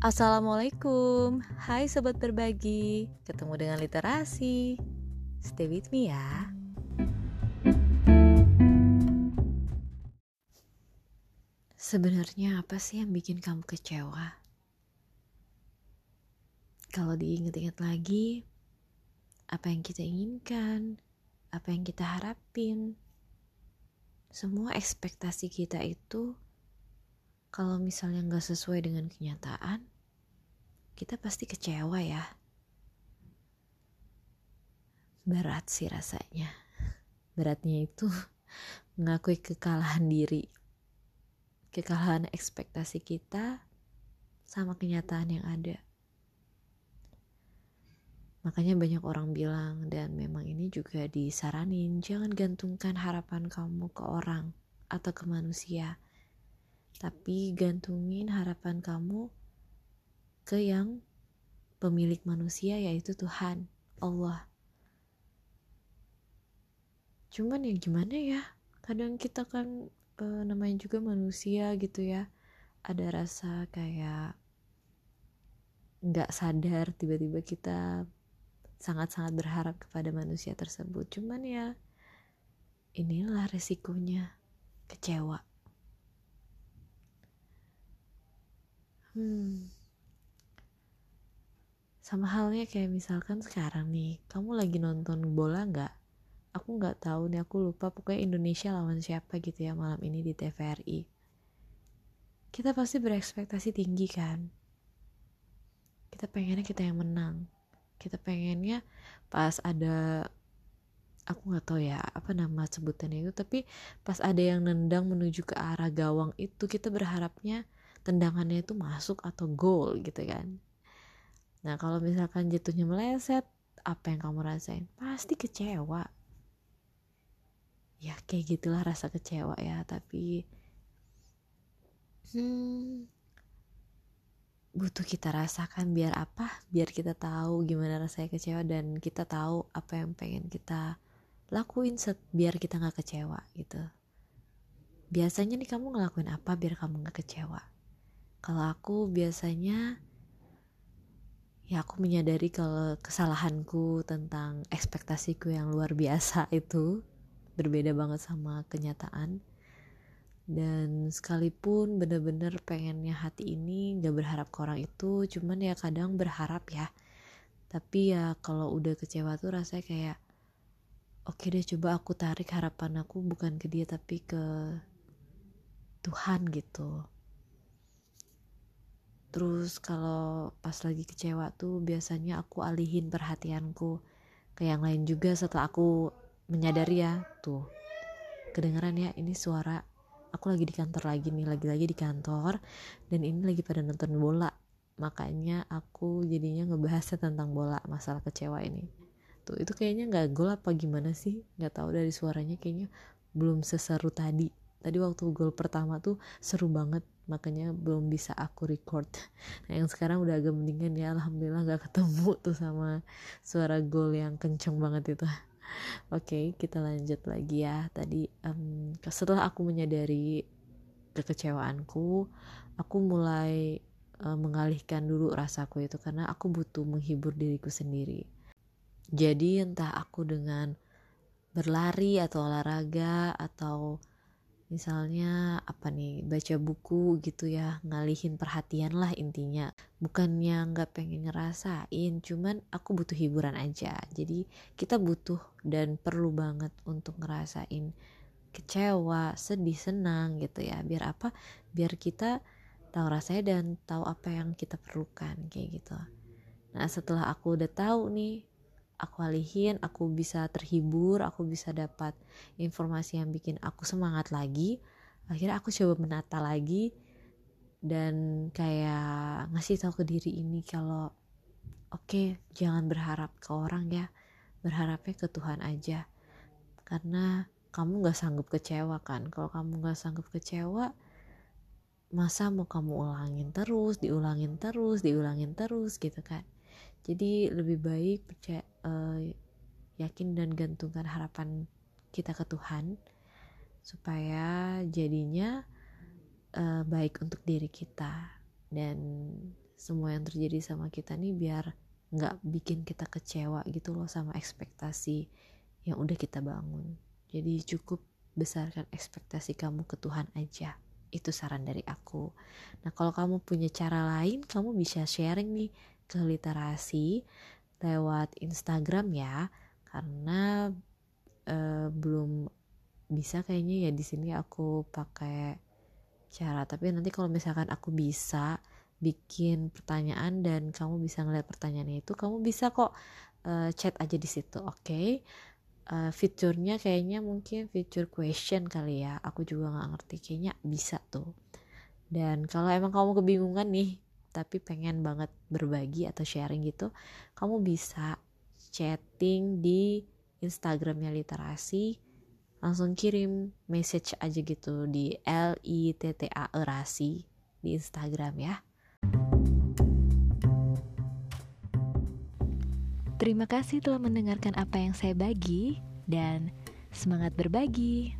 Assalamualaikum, hai sobat berbagi, ketemu dengan literasi. Stay with me ya. Sebenarnya apa sih yang bikin kamu kecewa? Kalau diingat-ingat lagi, apa yang kita inginkan, apa yang kita harapin, semua ekspektasi kita itu kalau misalnya nggak sesuai dengan kenyataan, kita pasti kecewa ya. Berat sih rasanya. Beratnya itu mengakui kekalahan diri. Kekalahan ekspektasi kita sama kenyataan yang ada. Makanya banyak orang bilang dan memang ini juga disaranin jangan gantungkan harapan kamu ke orang atau ke manusia. Tapi gantungin harapan kamu ke yang pemilik manusia yaitu Tuhan, Allah. Cuman ya gimana ya? Kadang kita kan uh, namanya juga manusia gitu ya ada rasa kayak nggak sadar tiba-tiba kita sangat-sangat berharap kepada manusia tersebut cuman ya inilah resikonya kecewa hmm. Sama halnya kayak misalkan sekarang nih kamu lagi nonton bola nggak? Aku nggak tahu nih aku lupa pokoknya Indonesia lawan siapa gitu ya malam ini di TVRI kita pasti berekspektasi tinggi kan? Kita pengennya kita yang menang. Kita pengennya pas ada aku nggak tahu ya apa nama sebutannya itu tapi pas ada yang nendang menuju ke arah gawang itu kita berharapnya tendangannya itu masuk atau gol gitu kan. Nah kalau misalkan jatuhnya meleset apa yang kamu rasain? Pasti kecewa. Ya kayak gitulah rasa kecewa ya tapi hmm, butuh kita rasakan biar apa? Biar kita tahu gimana rasanya kecewa dan kita tahu apa yang pengen kita lakuin set biar kita nggak kecewa gitu. Biasanya nih kamu ngelakuin apa biar kamu nggak kecewa kalau aku biasanya ya aku menyadari kalau kesalahanku tentang ekspektasiku yang luar biasa itu berbeda banget sama kenyataan. Dan sekalipun bener-bener pengennya hati ini gak berharap ke orang itu cuman ya kadang berharap ya. Tapi ya kalau udah kecewa tuh rasanya kayak oke okay deh coba aku tarik harapan aku bukan ke dia tapi ke Tuhan gitu terus kalau pas lagi kecewa tuh biasanya aku alihin perhatianku ke yang lain juga setelah aku menyadari ya tuh kedengeran ya ini suara aku lagi di kantor lagi nih lagi-lagi di kantor dan ini lagi pada nonton bola. Makanya aku jadinya ngebahasnya tentang bola masalah kecewa ini. Tuh itu kayaknya nggak gol apa gimana sih? Nggak tahu dari suaranya kayaknya belum seseru tadi. Tadi waktu gol pertama tuh seru banget makanya belum bisa aku record nah yang sekarang udah agak mendingan ya alhamdulillah nggak ketemu tuh sama suara gol yang kenceng banget itu Oke, okay, kita lanjut lagi ya. Tadi um, setelah aku menyadari kekecewaanku, aku mulai uh, mengalihkan dulu rasaku itu karena aku butuh menghibur diriku sendiri. Jadi entah aku dengan berlari atau olahraga atau misalnya apa nih baca buku gitu ya ngalihin perhatian lah intinya. Bukannya nggak pengen ngerasain cuman aku butuh hiburan aja. Jadi kita butuh dan perlu banget untuk ngerasain kecewa sedih senang gitu ya. Biar apa? Biar kita tahu rasanya dan tahu apa yang kita perlukan kayak gitu. Nah setelah aku udah tahu nih aku alihin aku bisa terhibur aku bisa dapat informasi yang bikin aku semangat lagi. Akhirnya aku coba menata lagi dan kayak ngasih tahu ke diri ini kalau oke okay, jangan berharap ke orang ya berharapnya ke Tuhan aja. Karena kamu gak sanggup kecewa kan? Kalau kamu gak sanggup kecewa masa mau kamu ulangin terus diulangin terus diulangin terus gitu kan? Jadi lebih baik percaya uh, yakin dan gantungkan harapan kita ke Tuhan supaya jadinya uh, baik untuk diri kita. Dan semua yang terjadi sama kita nih biar nggak bikin kita kecewa gitu loh sama ekspektasi yang udah kita bangun. Jadi cukup besarkan ekspektasi kamu ke Tuhan aja. Itu saran dari aku. Nah kalau kamu punya cara lain kamu bisa sharing nih ke literasi lewat Instagram ya karena uh, belum bisa kayaknya ya di sini aku pakai cara. Tapi nanti kalau misalkan aku bisa bikin pertanyaan dan kamu bisa ngeliat pertanyaannya itu kamu bisa kok uh, chat aja di situ oke? Okay? uh, fiturnya kayaknya mungkin fitur question kali ya. Aku juga nggak ngerti kayaknya bisa tuh. Dan kalau emang kamu kebingungan nih tapi pengen banget berbagi atau sharing gitu kamu bisa chatting di Instagramnya literasi langsung kirim message aja gitu di L I T T A erasi di Instagram ya Terima kasih telah mendengarkan apa yang saya bagi dan semangat berbagi.